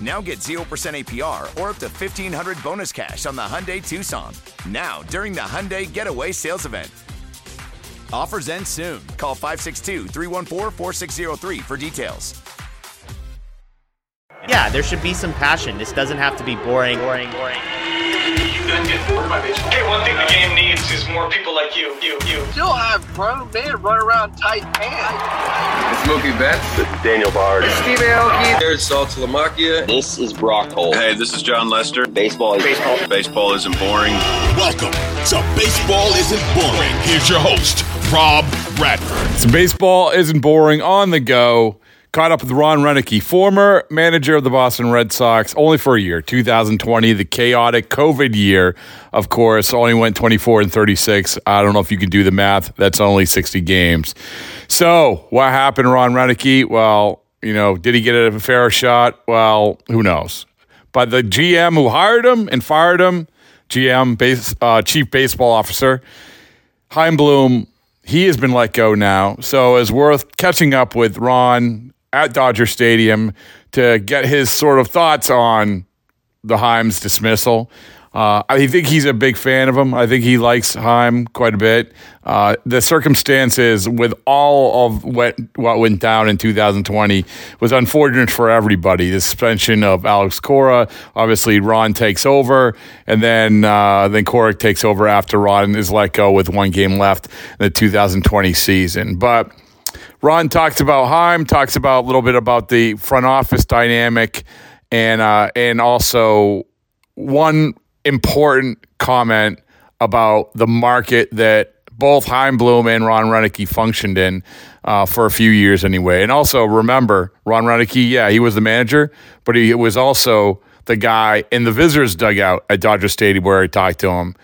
Now get 0% APR or up to 1500 bonus cash on the Hyundai Tucson. Now, during the Hyundai Getaway Sales Event. Offers end soon. Call 562 314 4603 for details. Yeah, there should be some passion. This doesn't have to be boring, boring, boring. Hey, one thing the game needs is more people like you, you, you. Still have grown men run around tight pants. Mookie Betts. This is Daniel Bard. Steve Aoki. There's Sal Talamakia. This is Brock Holt. Hey, this is Jon Lester. Baseball is baseball. Baseball isn't boring. Welcome to Baseball Isn't Boring. Here's your host, Rob Bradford. So baseball isn't boring on the go. Caught up with Ron Roenicke, former manager of the Boston Red Sox, only for a year, 2020, the chaotic COVID year, of course, only went 24 and 36. I don't know if you can do the math. That's only 60 games. So, what happened, Ron Roenicke? Well, you know, did he get a fair shot? Well, who knows? But the GM who hired him and fired him, GM, base, uh, chief baseball officer, Chaim Bloom, he has been let go now. So it's worth catching up with Ron at Dodger Stadium to get his sort of thoughts on the Chaim's dismissal. Uh, I think he's a big fan of him. I think he likes Chaim quite a bit. Uh, the circumstances with all of what, what went down in 2020 was unfortunate for everybody. The suspension of Alex Cora, obviously Ron takes over, and then uh, then Cora takes over after Ron is let go with one game left in the 2020 season. But Ron talks about Chaim, talks about a little bit about the front office dynamic, and uh, and also one important comment about the market that both Chaim Bloom and Ron Roenicke functioned in uh, for a few years anyway. And also remember, Ron Roenicke, yeah, he was the manager, but he was also the guy in the visitors dugout at Dodger Stadium where I talked to him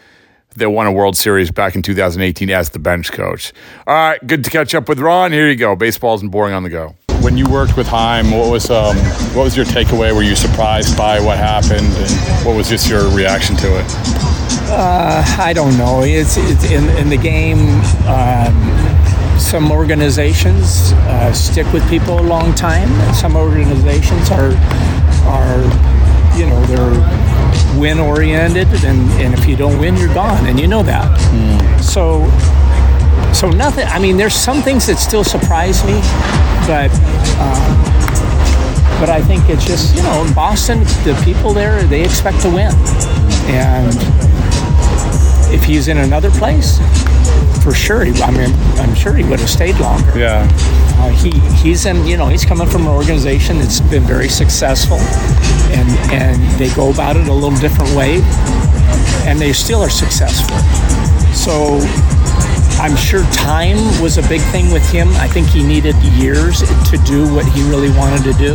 that won a World Series back in 2018 as the bench coach. All right, good to catch up with Ron. Here you go. Baseball isn't boring on the go. When you worked with Chaim, what was um, what was your takeaway? Were you surprised by what happened, and what was just your reaction to it? Uh, I don't know. It's, it's in, in the game. Um, some organizations uh, stick with people a long time, some organizations are are you know they're win oriented, and, and if you don't win, you're gone, and you know that. Mm. So so nothing. I mean, there's some things that still surprise me, but. Um, but I think it's just you know in Boston, the people there they expect to win, and if he's in another place, for sure. He, I mean, I'm sure he would have stayed longer. Yeah. Uh, he he's in you know he's coming from an organization that's been very successful, and and they go about it a little different way, and they still are successful. So I'm sure time was a big thing with him. I think he needed years to do what he really wanted to do.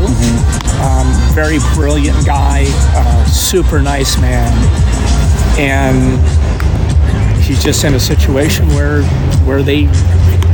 Um, very brilliant guy, uh, super nice man, and he's just in a situation where where they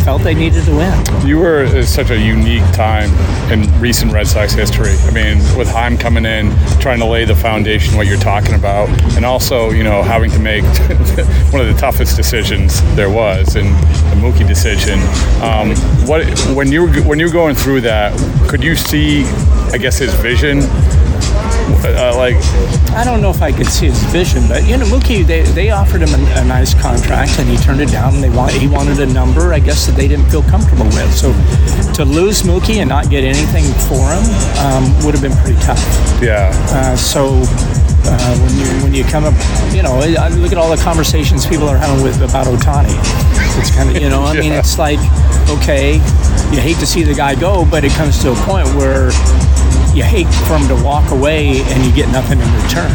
felt they needed to win. You were at such a unique time in recent Red Sox history. I mean, with Chaim coming in, trying to lay the foundation, what you're talking about, and also, you know, having to make one of the toughest decisions there was, and the Mookie decision. Um, what when you were when you were going through that, could you see, I guess, his vision? Uh, like I don't know if I could see his vision, but you know, Mookie, they, they offered him a, a nice contract and he turned it down. They want he wanted a number, I guess, that they didn't feel comfortable with. So to lose Mookie and not get anything for him um, would have been pretty tough. Yeah. Uh, so uh, when you when you come up, you know, I look at all the conversations people are having with about Ohtani. It's kind of you know, I mean, it's like okay, you hate to see the guy go, but it comes to a point where you hate for him to walk away and you get nothing in return,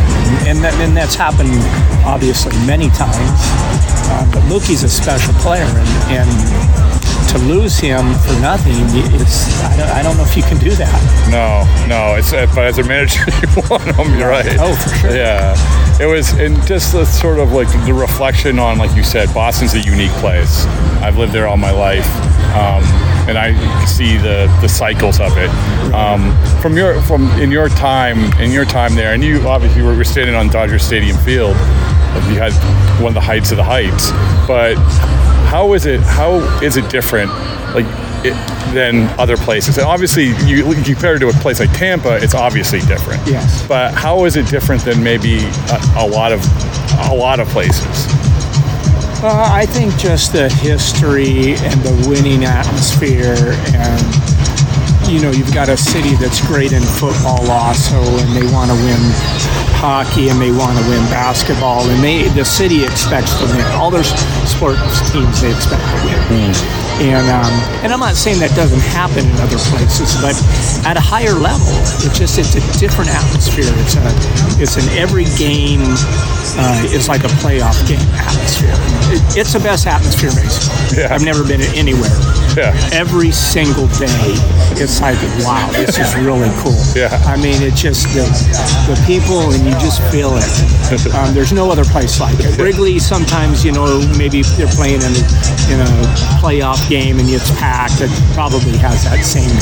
and that, and that's happened obviously many times. Uh, but Mookie's a special player, and, and to lose him for nothing, it's I don't, I don't know if you can do that. No, no. It's uh, but as a manager, you want them. You're right. Oh, for sure. Yeah, it was, and just the sort of like the reflection on, like you said, Boston's a unique place. I've lived there all my life, um, and I see the the cycles of it. Um, from your from in your time in your time there, and you obviously were, were standing on Dodger Stadium field. You had one of the heights of the heights, but how is it? How is it different? Like it, than other places. And obviously, you, you compare it to a place like Tampa, it's obviously different. Yes. But how is it different than maybe a, a lot of a lot of places? Uh, I think just the history and the winning atmosphere, and you know, you've got a city that's great in football also, and they want to win hockey and they want to win basketball, and they the city expects to win. All their sports teams they expect to win. And um, and I'm not saying that doesn't happen in other places, but at a higher level, it's just it's a different atmosphere. It's a it's an every game uh, is like a playoff game atmosphere. It, it's the best atmosphere baseball. Yeah. I've never been anywhere. Yeah. Every single day, it's like wow, this is really cool. Yeah. I mean, it's just the the people, and you just feel it. Um, there's no other place like it. Wrigley, sometimes you know maybe they're playing in a, in a playoff game and it's packed. It probably has that same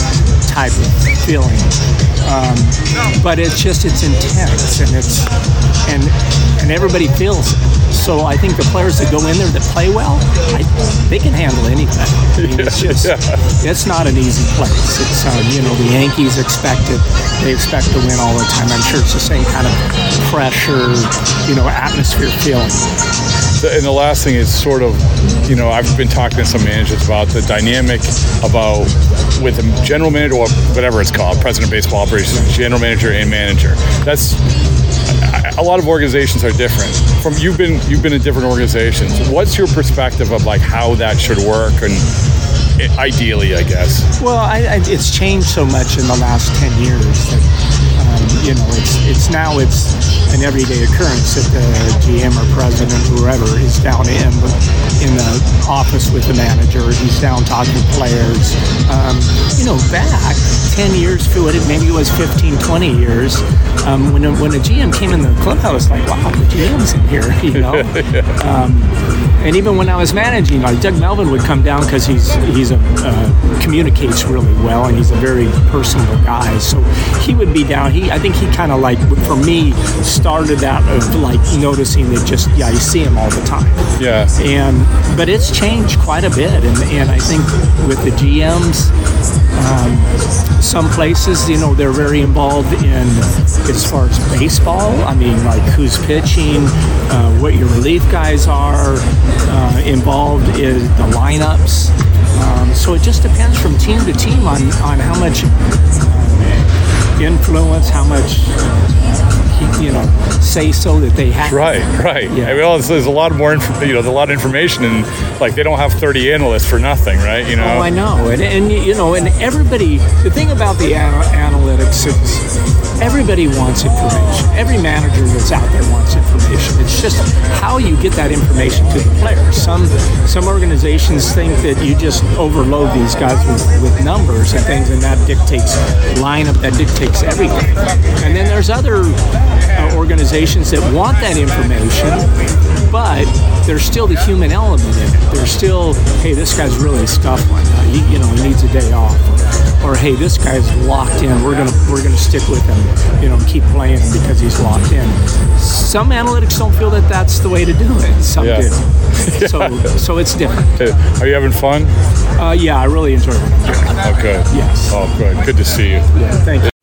type of feeling. Um, but it's just it's intense and it's and and everybody feels it. So I think the players that go in there that play well, I, they can handle anything. I mean, it's just it's not an easy place. It's um, you know the Yankees expect it. They expect to win all the time. I'm sure it's the same kind of pressure, you know, atmosphere feeling. And the last thing is sort of, you know, I've been talking to some managers about the dynamic about with a general manager or whatever it's called, president of baseball operations, general manager and manager. That's a lot of organizations are different. From you've been you've been in different organizations. What's your perspective of like how that should work and ideally, I guess. Well, I, I, it's changed so much in the last ten years you know it's it's now it's an everyday occurrence that the GM or president or whoever is down in in the office with the manager. He's down talking to players. Um, you know, back ten years to it, maybe it was 15, 20 years. Um, when a, when a GM came in the clubhouse, like wow, the GM's in here. You know. Um, and even when I was managing, like Doug Melvin would come down because he's he's a uh, communicates really well and he's a very personable guy. So he would be down. He I think he kind of like for me started that of like noticing that just yeah you see him all the time. Yeah. And but it's changed quite a bit, and and I think with the GMs. Um, some places, you know, they're very involved in as far as baseball. I mean, like who's pitching, uh, what your relief guys are, uh, involved in the lineups. Um, so it just depends from team to team on, on how much influence, how much you know say so that they have. Right, right. Yeah. I mean, well, there's a lot more, inf- you know, there's a lot of information, and like they don't have 30 analysts for nothing, right? You know. Oh, I know, and, and you know, and everybody. The thing about the ana- analytics is everybody wants information. Every manager that's out there wants information. It's just how you get that information to the players. Some some organizations think that you just overload these guys with, with numbers and things, and that dictates lineup. That dictates everything. And then there's other uh, organizations that want that information, but there's still the human element in it. There's still, hey, this guy's really scuffling. Uh, he, you know, he needs a day off. Or, hey, this guy's locked in. We're gonna we're gonna stick with him. You know, keep playing him because he's locked in. Some analytics don't feel that that's the way to do it. Some Yeah. do. so so it's different. Are you having fun? Uh, yeah, I really enjoy it. Oh, good. Yes. Oh, good. Good to see you. Yeah, thank you.